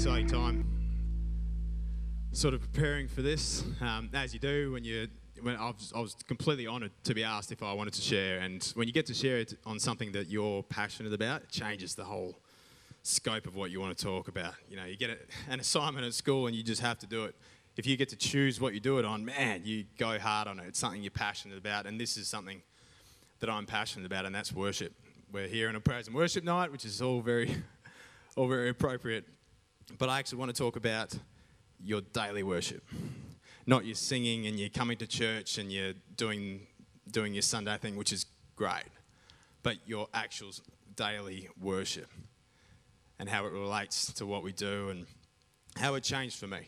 exciting time. Sort of preparing for this, um, as you do when you. When I was, I was completely honoured to be asked if I wanted to share, and when you get to share it on something that you're passionate about, it changes the whole scope of what you want to talk about. You know, you get a, an assignment at school and you just have to do it. If you get to choose what you do it on, man, you go hard on it. It's something you're passionate about, and this is something that I'm passionate about, and that's worship. We're here on a praise and worship night, which is all very, all very appropriate. But I actually want to talk about your daily worship, not your singing and you're coming to church and you're doing doing your Sunday thing, which is great, but your actual daily worship and how it relates to what we do and how it changed for me.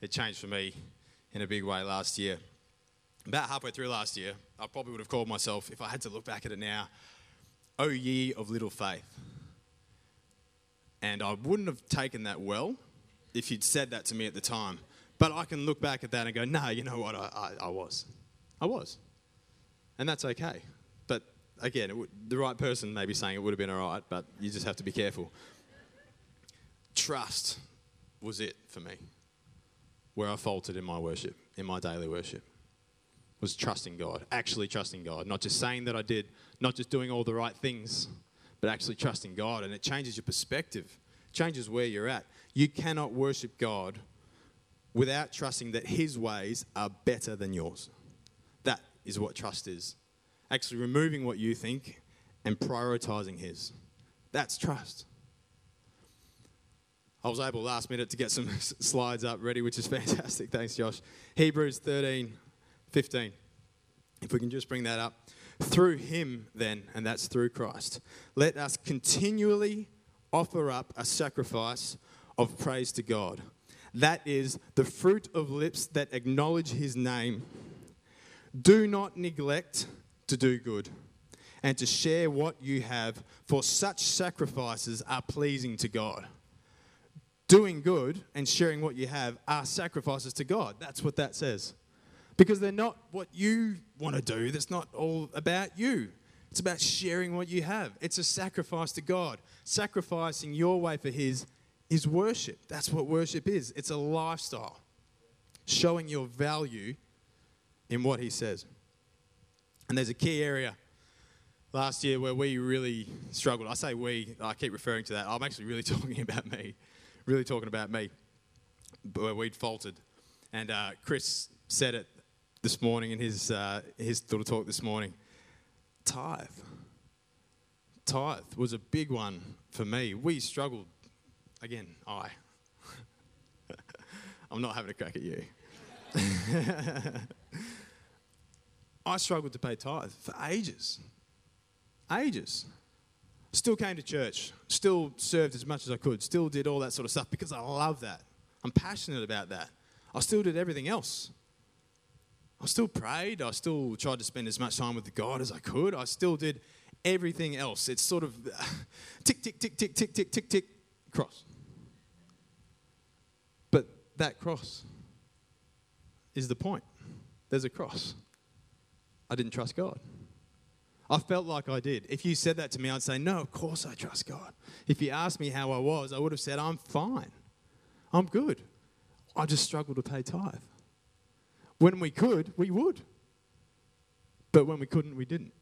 It changed for me in a big way last year. About halfway through last year, I probably would have called myself, if I had to look back at it now, O ye of little faith. And I wouldn't have taken that well if you'd said that to me at the time. But I can look back at that and go, no, you know what? I, I, I was. I was. And that's okay. But again, would, the right person may be saying it would have been all right, but you just have to be careful. Trust was it for me. Where I faltered in my worship, in my daily worship, was trusting God, actually trusting God, not just saying that I did, not just doing all the right things, but actually trusting God. And it changes your perspective, changes where you're at. You cannot worship God without trusting that His ways are better than yours. That is what trust is. Actually, removing what you think and prioritizing His. That's trust. I was able last minute to get some slides up ready, which is fantastic. Thanks, Josh. Hebrews 13, 15. If we can just bring that up. Through him, then, and that's through Christ, let us continually offer up a sacrifice of praise to God. That is the fruit of lips that acknowledge his name. Do not neglect to do good and to share what you have, for such sacrifices are pleasing to God. Doing good and sharing what you have are sacrifices to God. That's what that says because they're not what you want to do. That's not all about you. It's about sharing what you have. It's a sacrifice to God. Sacrificing your way for His is worship. That's what worship is. It's a lifestyle, showing your value in what He says. And there's a key area last year where we really struggled. I say we, I keep referring to that. I'm actually really talking about me, really talking about me, where we'd faltered. And uh, Chris said it this morning in his, uh, his little talk this morning. Tithe. Tithe was a big one for me. We struggled. Again, I. I'm not having a crack at you. I struggled to pay tithe for ages. Ages. Still came to church, still served as much as I could, still did all that sort of stuff because I love that. I'm passionate about that. I still did everything else. I still prayed. I still tried to spend as much time with God as I could. I still did everything else. It's sort of tick, tick, tick, tick, tick, tick, tick, tick, cross. But that cross is the point. There's a cross. I didn't trust God. I felt like I did. If you said that to me, I'd say, No, of course I trust God. If you asked me how I was, I would have said, I'm fine. I'm good. I just struggle to pay tithe. When we could, we would. But when we couldn't, we didn't.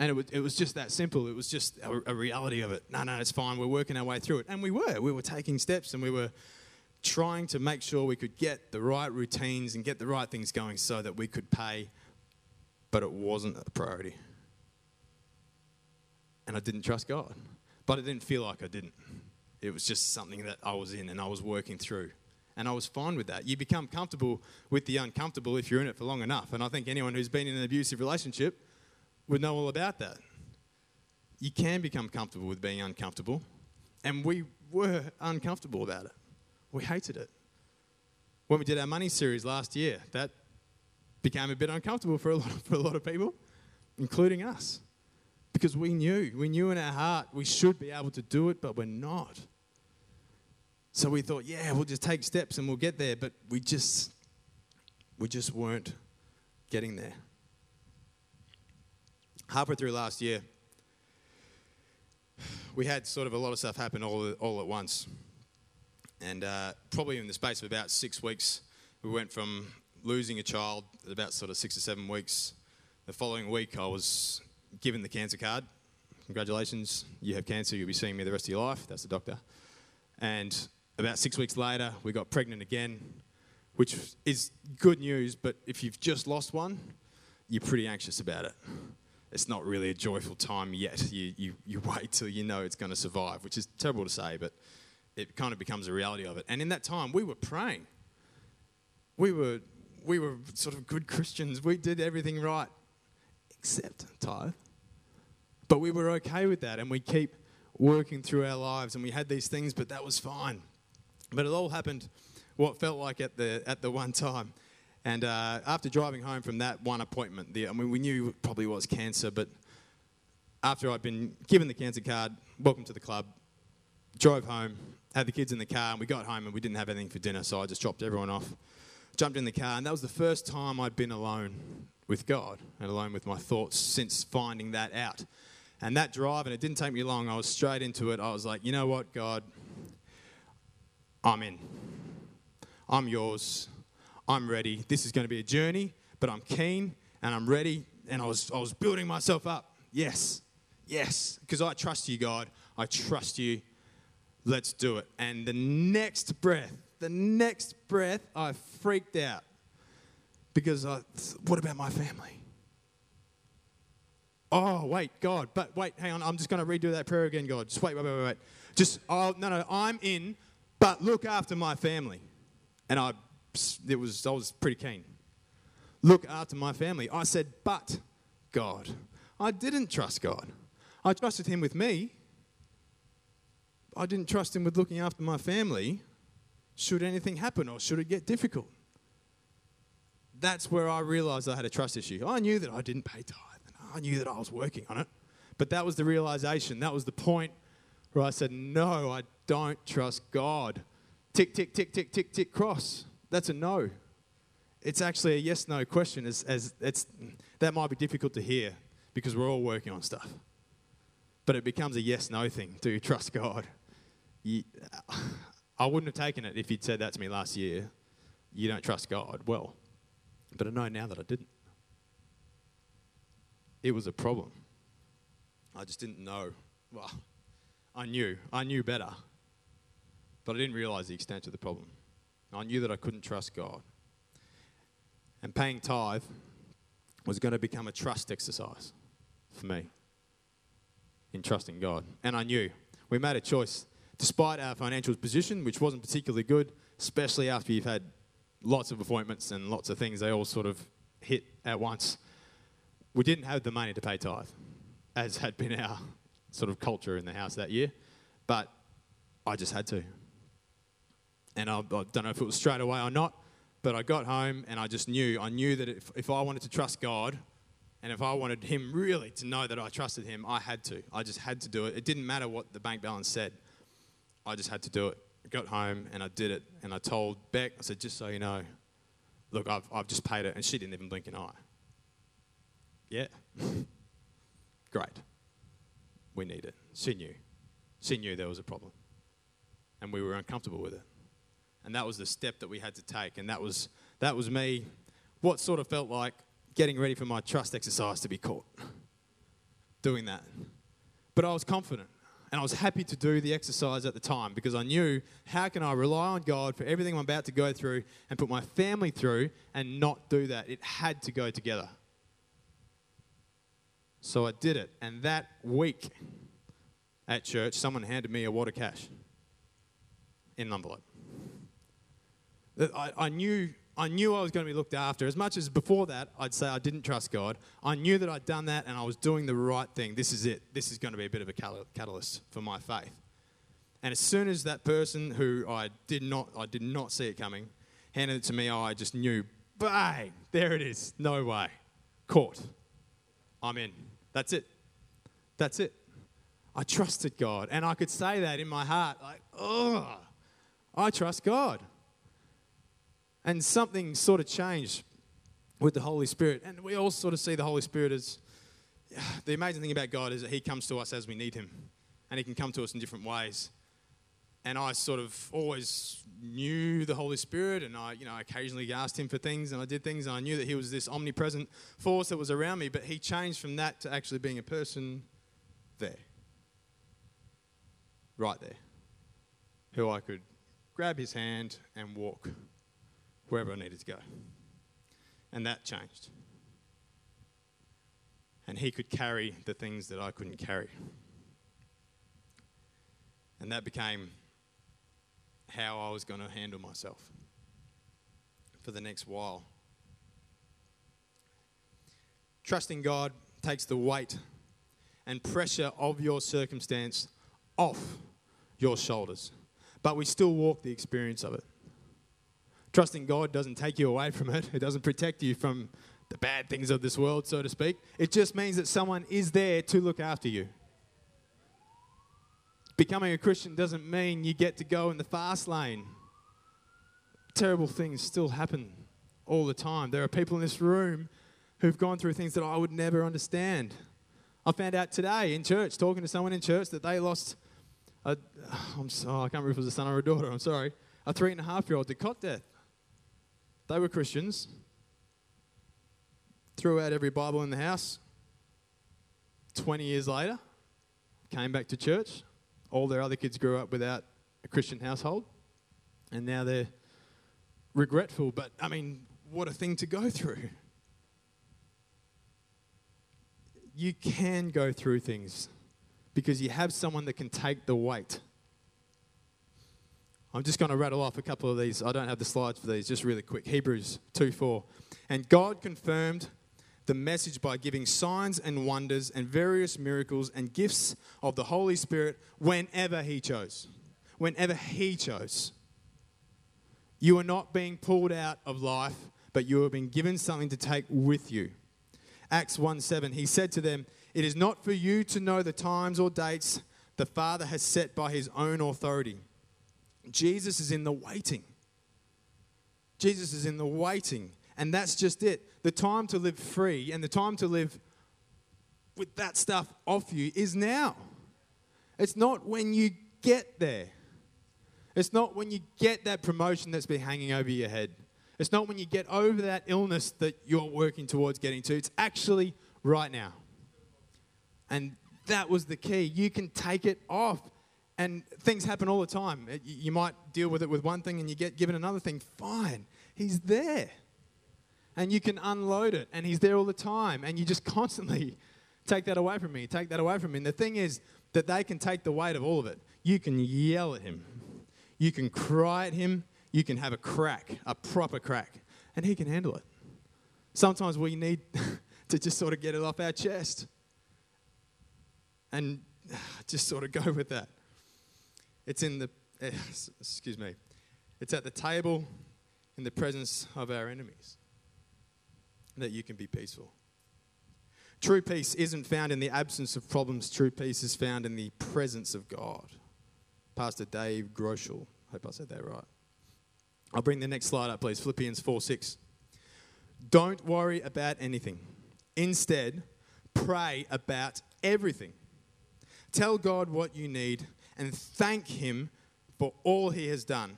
And it was, it was just that simple. It was just a, a reality of it. No, no, it's fine. We're working our way through it. And we were. We were taking steps and we were trying to make sure we could get the right routines and get the right things going so that we could pay, but it wasn't a priority. And I didn't trust God. But I didn't feel like I didn't. It was just something that I was in and I was working through and I was fine with that. You become comfortable with the uncomfortable if you're in it for long enough. And I think anyone who's been in an abusive relationship would know all about that. You can become comfortable with being uncomfortable, and we were uncomfortable about it. We hated it. When we did our money series last year, that became a bit uncomfortable for a lot of, for a lot of people, including us. Because we knew, we knew in our heart we should be able to do it, but we're not. So we thought, yeah, we'll just take steps and we'll get there, but we just we just weren't getting there. Halfway through last year, we had sort of a lot of stuff happen all, all at once. And uh, probably in the space of about six weeks, we went from losing a child at about sort of six or seven weeks. The following week, I was given the cancer card. Congratulations, you have cancer, you'll be seeing me the rest of your life. That's the doctor. And about six weeks later, we got pregnant again, which is good news, but if you've just lost one, you're pretty anxious about it. It's not really a joyful time yet. You, you, you wait till you know it's going to survive, which is terrible to say, but it kind of becomes a reality of it. And in that time, we were praying. We were, we were sort of good Christians. We did everything right, except tithe. But we were okay with that, and we keep working through our lives, and we had these things, but that was fine. But it all happened what felt like at the, at the one time. And uh, after driving home from that one appointment, the, I mean, we knew it probably was cancer, but after I'd been given the cancer card, welcome to the club, drove home, had the kids in the car, and we got home and we didn't have anything for dinner, so I just dropped everyone off, jumped in the car, and that was the first time I'd been alone with God and alone with my thoughts since finding that out. And that drive, and it didn't take me long, I was straight into it. I was like, you know what, God, I'm in. I'm yours. I'm ready. This is going to be a journey, but I'm keen and I'm ready. And I was, I was building myself up. Yes, yes, because I trust you, God. I trust you. Let's do it. And the next breath, the next breath, I freaked out because I, what about my family? Oh, wait, God, but wait, hang on. I'm just going to redo that prayer again, God. Just wait, wait, wait, wait. Just, oh, no, no, I'm in, but look after my family. And I it was, I was pretty keen. Look after my family. I said, but God. I didn't trust God. I trusted Him with me. I didn't trust Him with looking after my family should anything happen or should it get difficult. That's where I realized I had a trust issue. I knew that I didn't pay tithe, and I knew that I was working on it. But that was the realization. That was the point where I said, No, I don't trust God. Tick, tick, tick, tick, tick, tick, cross. That's a no. It's actually a yes no question, as, as it's, that might be difficult to hear because we're all working on stuff. But it becomes a yes no thing. Do you trust God? You, I wouldn't have taken it if you'd said that to me last year. You don't trust God. Well, but I know now that I didn't. It was a problem. I just didn't know. Well, I knew. I knew better. But I didn't realize the extent of the problem. I knew that I couldn't trust God. And paying tithe was going to become a trust exercise for me in trusting God. And I knew we made a choice, despite our financial position, which wasn't particularly good, especially after you've had lots of appointments and lots of things, they all sort of hit at once. We didn't have the money to pay tithe, as had been our sort of culture in the house that year, but I just had to and I, I, don't know if it was straight away or not, but I got home and I just knew, I knew that if, if I wanted to trust God and if I wanted Him really to know that I trusted Him, I had to. I just had to do it. It didn't matter what the bank balance said, I just had to do it. I got home and I did it, and I told Beck, I said, just so you know, look, I've, I've just paid it, and she didn't even blink an eye. Yeah. Great. We need it. She knew. She knew there was a problem. And we were uncomfortable with it and that was the step that we had to take. And that was, that was me, what sort of felt like getting ready for my trust exercise to be caught. Doing that. But I was confident and I was happy to do the exercise at the time because I knew how can I rely on God for everything I'm about to go through and put my family through and not do that. It had to go together. So I did it. And that week at church, someone handed me a of cash in an envelope. I, I knew I knew I was going to be looked after. As much as before that, I'd say I didn't trust God. I knew that I'd done that and I was doing the right thing. This is it. This is going to be a bit of a catalyst for my faith. And as soon as that person who I did not, I did not see it coming, handed it to me, I just knew, bang, there it is. No way. Caught. I'm in. That's it. That's it. I trusted God. And I could say that in my heart, like, oh, I trust God. And something sort of changed with the Holy Spirit. And we all sort of see the Holy Spirit as the amazing thing about God is that He comes to us as we need Him. and He can come to us in different ways. And I sort of always knew the Holy Spirit, and I, you know, occasionally asked Him for things, and I did things, and I knew that He was this omnipresent force that was around me. But He changed from that to actually being a person there, right there, who I could grab His hand and walk wherever I needed to go. And that changed. And He could carry the things that I couldn't carry. And that became how I was going to handle myself for the next while. Trusting God takes the weight and pressure of your circumstance off your shoulders, but we still walk the experience of it. Trusting God doesn't take you away from it, it doesn't protect you from the bad things of this world, so to speak. It just means that someone is there to look after you. Becoming a Christian doesn't mean you get to go in the fast lane. Terrible things still happen all the time. There are people in this room who've gone through things that I would never understand. I found out today in church, talking to someone in church, that they lost a, I'm sorry, I can't remember if it was a son or a daughter, I'm sorry, a three and a half year old to cot death. They were Christians, threw out every Bible in the house. 20 years later, came back to church. All their other kids grew up without a Christian household, and now they're regretful. But I mean, what a thing to go through. You can go through things because you have someone that can take the weight. I'm just going to rattle off a couple of these. I don't have the slides for these, just really quick. Hebrews 2 4. And God confirmed the message by giving signs and wonders and various miracles and gifts of the Holy Spirit whenever He chose. Whenever He chose. You are not being pulled out of life, but you have been given something to take with you. Acts 1 7, He said to them, It is not for you to know the times or dates the Father has set by His own authority. Jesus is in the waiting. Jesus is in the waiting. And that's just it. The time to live free and the time to live with that stuff off you is now. It's not when you get there. It's not when you get that promotion that's been hanging over your head. It's not when you get over that illness that you're working towards getting to. It's actually right now. And that was the key. You can take it off. And things happen all the time. You might deal with it with one thing and you get given another thing. Fine. He's there and you can unload it, and He's there all the time, and you just constantly take that away from me, take that away from me. And the thing is that they can take the weight of all of it. You can yell at Him, you can cry at Him, you can have a crack, a proper crack, and He can handle it. Sometimes we need to just sort of get it off our chest and just sort of go with that. It's in the, excuse me, it's at the table in the presence of our enemies that you can be peaceful. True peace isn't found in the absence of problems, true peace is found in the presence of God. Pastor Dave Groeschel. Hope I said that right. I'll bring the next slide up, please. Philippians 4 6. Don't worry about anything. Instead, pray about everything. Tell God what you need and thank Him for all He has done.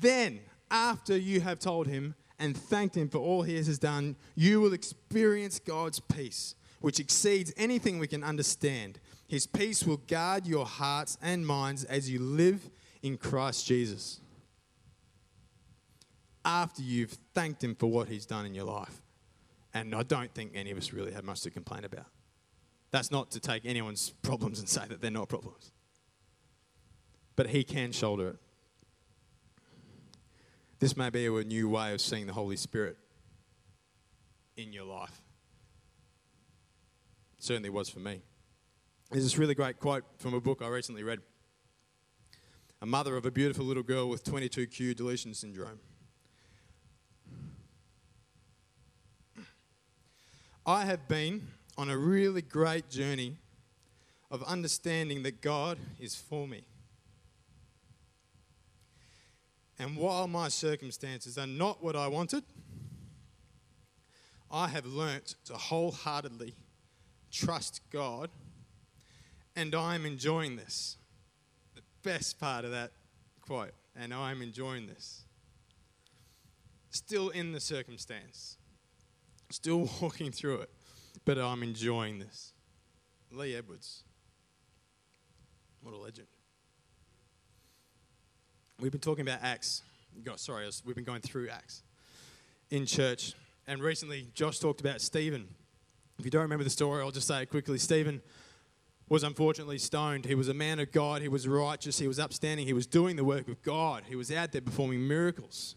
Then, after you have told Him, and thanked Him for all He has done, you will experience God's peace, which exceeds anything we can understand. His peace will guard your hearts and minds as you live in Christ Jesus. After you've thanked Him for what He's done in your life. And I don't think any of us really have much to complain about. That's not to take anyone's problems and say that they're not problems. But He can shoulder it. This may be a new way of seeing the Holy Spirit in your life. It certainly was for me. There's this really great quote from a book I recently read. A mother of a beautiful little girl with 22q deletion syndrome. I have been on a really great journey of understanding that God is for me. And while my circumstances are not what I wanted, I have learnt to wholeheartedly trust God and I'm enjoying this. The best part of that quote, and I'm enjoying this. Still in the circumstance, still walking through it, but I'm enjoying this. Lee Edwards. What a legend. We've been talking about Acts. God, sorry, we've been going through Acts in church. And recently, Josh talked about Stephen. If you don't remember the story, I'll just say it quickly. Stephen was unfortunately stoned. He was a man of God. He was righteous. He was upstanding. He was doing the work of God. He was out there performing miracles.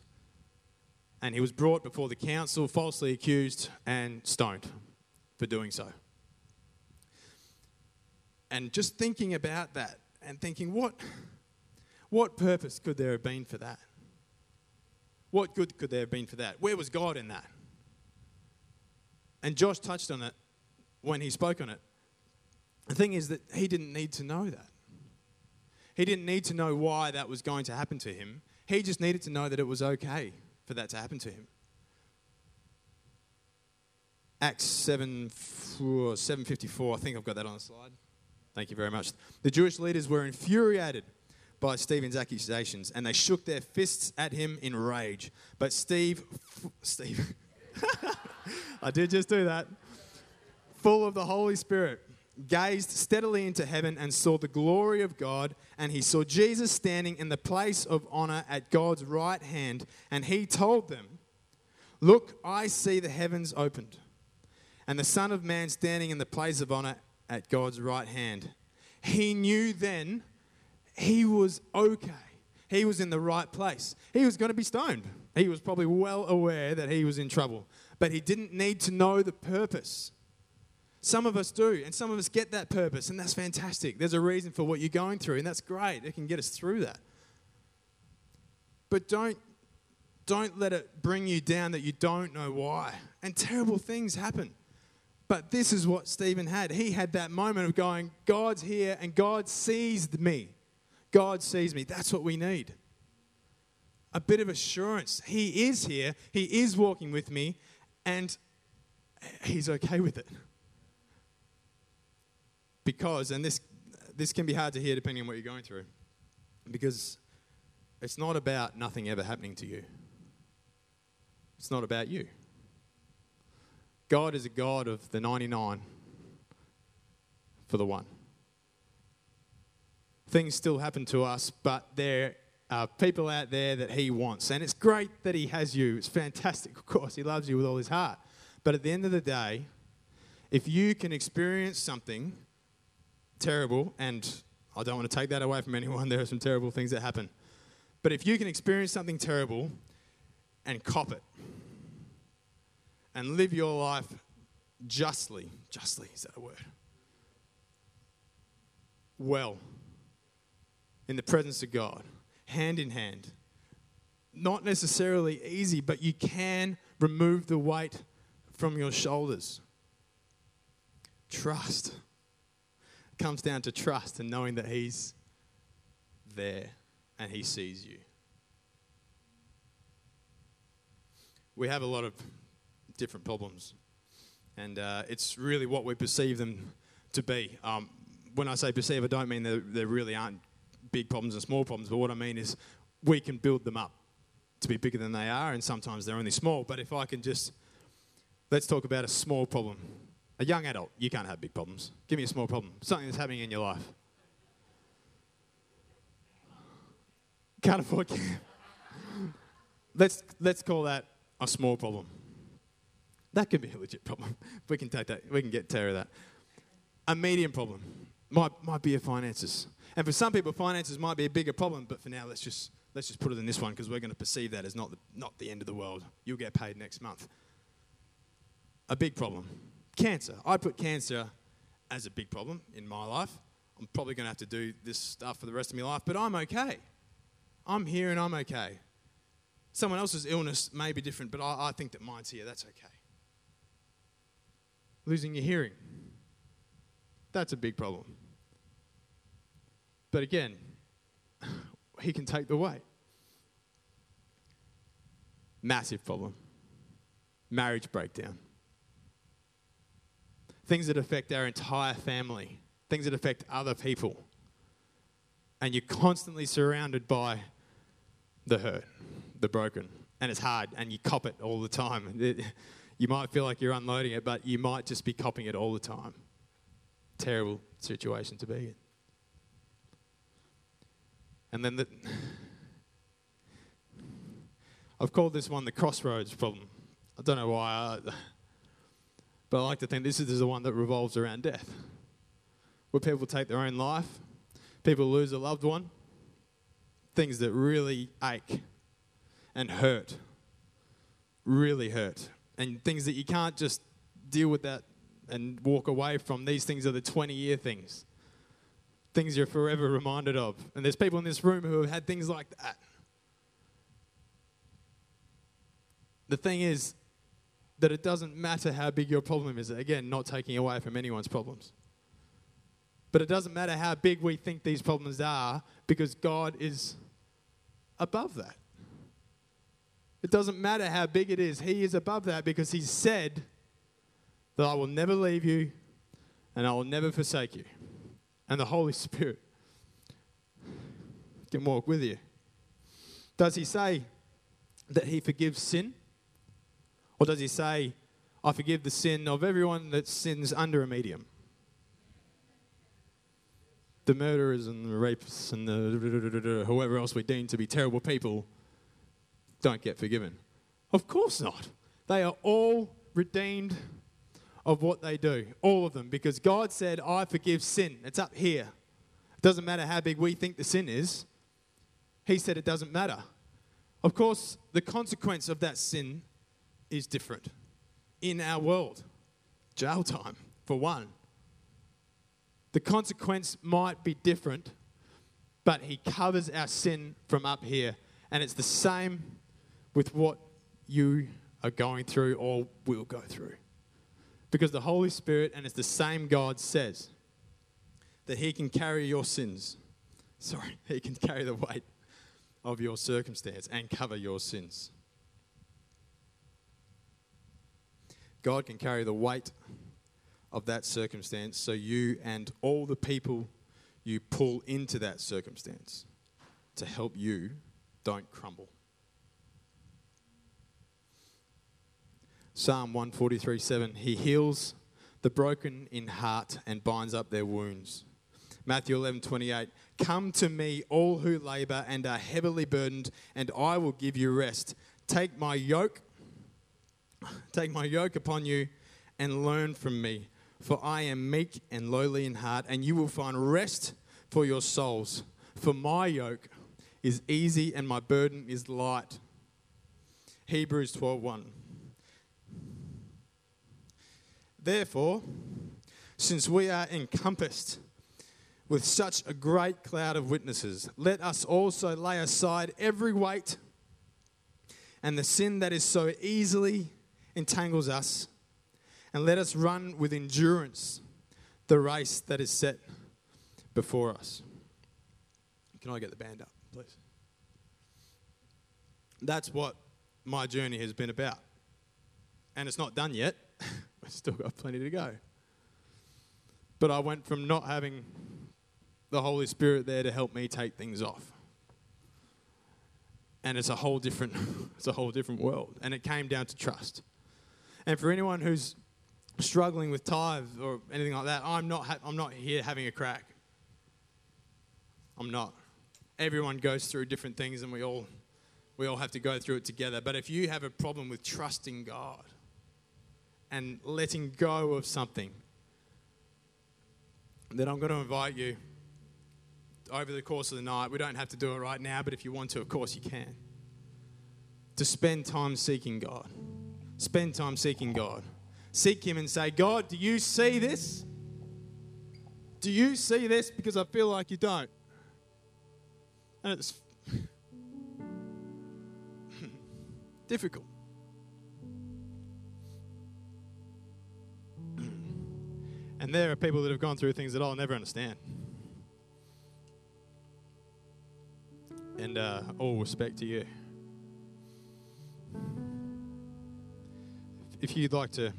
And he was brought before the council, falsely accused, and stoned for doing so. And just thinking about that and thinking, what, what purpose could there have been for that? What good could there have been for that? Where was God in that? And Josh touched on it when he spoke on it. The thing is that he didn't need to know that. He didn't need to know why that was going to happen to him. He just needed to know that it was okay for that to happen to him. Acts 7, 754, I think I've got that on the slide. Thank you very much. The Jewish leaders were infuriated by Stephen's accusations and they shook their fists at him in rage. But Steve, Steve, I did just do that, full of the Holy Spirit, gazed steadily into heaven and saw the glory of God. And he saw Jesus standing in the place of honor at God's right hand. And he told them, Look, I see the heavens opened, and the Son of Man standing in the place of honor at God's right hand. He knew then he was okay. He was in the right place. He was going to be stoned. He was probably well aware that he was in trouble, but he didn't need to know the purpose. Some of us do, and some of us get that purpose, and that's fantastic. There's a reason for what you're going through, and that's great. It can get us through that. But don't don't let it bring you down that you don't know why. And terrible things happen. But this is what Stephen had. He had that moment of going, God's here and God sees me. God sees me. That's what we need. A bit of assurance. He is here, He is walking with me, and He's okay with it. Because, and this, this can be hard to hear depending on what you're going through, because it's not about nothing ever happening to you, it's not about you. God is a God of the 99 for the one. Things still happen to us, but there are people out there that He wants. And it's great that He has you. It's fantastic, of course. He loves you with all His heart. But at the end of the day, if you can experience something terrible, and I don't want to take that away from anyone, there are some terrible things that happen. But if you can experience something terrible and cop it, and live your life justly. Justly, is that a word? Well, in the presence of God, hand in hand. Not necessarily easy, but you can remove the weight from your shoulders. Trust. It comes down to trust and knowing that He's there and He sees you. We have a lot of different problems. And uh, it's really what we perceive them to be. Um, when I say perceive, I don't mean there, there really aren't big problems and small problems, but what I mean is we can build them up to be bigger than they are, and sometimes they're only small. But if I can just, let's talk about a small problem. A young adult, you can't have big problems. Give me a small problem, something that's happening in your life. Can't afford. let's let's call that a small problem. That could be a legit problem. We can take that. We can get care of that. A medium problem might might be your finances, and for some people, finances might be a bigger problem. But for now, let's just let's just put it in this one because we're going to perceive that as not the, not the end of the world. You'll get paid next month. A big problem, cancer. I put cancer as a big problem in my life. I'm probably going to have to do this stuff for the rest of my life, but I'm okay. I'm here and I'm okay. Someone else's illness may be different, but I, I think that mine's here. That's okay losing your hearing. That's a big problem. But again, he can take the weight. Massive problem. Marriage breakdown. Things that affect our entire family things that affect other people. And you're constantly surrounded by the hurt, the broken. And it's hard, and you cop it all the time. It, you might feel like you're unloading it, but you might just be copping it all the time. Terrible situation to be in. And then the, I've called this one the crossroads problem. I don't know why, I, but I like to think this is the one that revolves around death. Where people take their own life, people lose a loved one, things that really ache and hurt, really hurt, and things that you can't just deal with that and walk away from. These things are the 20 year things, things you're forever reminded of. And there's people in this room who have had things like that. The thing is that it doesn't matter how big your problem is. Again, not taking away from anyone's problems. But it doesn't matter how big we think these problems are because God is above that. It doesn't matter how big it is, He is above that because He said that I will never leave you and I will never forsake you. And the Holy Spirit can walk with you. Does He say that He forgives sin? Or does He say, I forgive the sin of everyone that sins under a medium? the murderers and the rapists and the whoever else we deem to be terrible people don't get forgiven. Of course not. They are all redeemed of what they do, all of them, because God said, I forgive sin. It's up here. It doesn't matter how big we think the sin is. He said it doesn't matter. Of course, the consequence of that sin is different in our world. Jail time, for one. The consequence might be different, but He covers our sin from up here. And it's the same with what you are going through or will go through. Because the Holy Spirit, and it's the same God, says that He can carry your sins. Sorry, He can carry the weight of your circumstance and cover your sins. God can carry the weight of that circumstance so you and all the people you pull into that circumstance to help you don't crumble. Psalm 143 7 He heals the broken in heart and binds up their wounds. Matthew 11 28 Come to me, all who labor and are heavily burdened, and I will give you rest. Take my yoke, take my yoke upon you, and learn from me for I am meek and lowly in heart, and you will find rest for your souls. For my yoke is easy and my burden is light. Hebrews 12:1. Therefore, since we are encompassed with such a great cloud of witnesses, let us also lay aside every weight and the sin that is so easily entangles us and let us run with endurance the race that is set before us. Can I get the band up, please? That's what my journey has been about. And it's not done yet, we've still got plenty to go. But I went from not having the Holy Spirit there to help me take things off. And it's a whole different it's a whole different world. And it came down to trust. And for anyone who's struggling with tithe or anything like that, I'm not, ha- I'm not here having a crack. I'm not. Everyone goes through different things and we all, we all have to go through it together. But if you have a problem with trusting God and letting go of something, then I'm going to invite you over the course of the night. We don't have to do it right now, but if you want to, of course you can. To spend time seeking God. Spend time seeking God seek Him and say, God, do you see this? Do you see this? Because I feel like you don't. And it's difficult. And there are people that have gone through things that I'll never understand. And uh, all respect to you. If you'd like to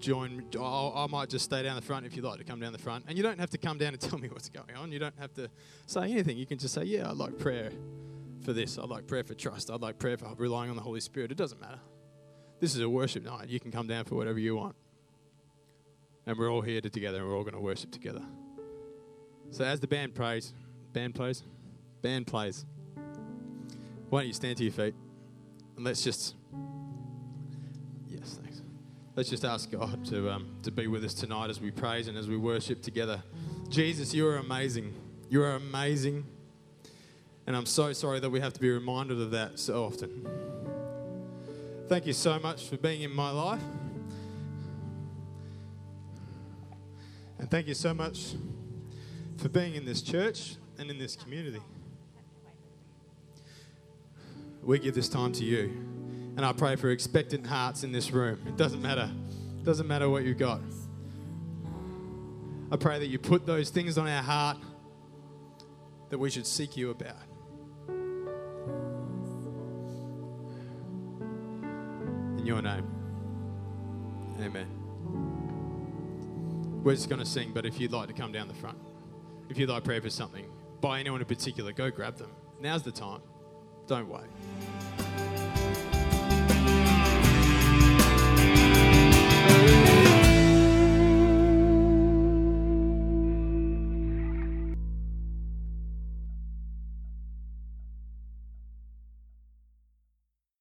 join. I might just stay down the front if you'd like to come down the front. And you don't have to come down and tell me what's going on. You don't have to say anything. You can just say, Yeah, I'd like prayer for this. I'd like prayer for trust. I'd like prayer for relying on the Holy Spirit. It doesn't matter. This is a worship night. You can come down for whatever you want. And we're all here together and we're all going to worship together. So as the band plays, band plays, band plays, why don't you stand to your feet and let's just, yes, thanks. Let's just ask God to, um, to be with us tonight as we praise and as we worship together. Jesus, you are amazing. You are amazing. And I'm so sorry that we have to be reminded of that so often. Thank you so much for being in my life. And thank you so much for being in this church and in this community. We give this time to you. And I pray for expectant hearts in this room. It doesn't matter. It doesn't matter what you've got. I pray that you put those things on our heart that we should seek you about. In your name. Amen. We're just going to sing, but if you'd like to come down the front, if you'd like prayer for something by anyone in particular, go grab them. Now's the time. Don't wait.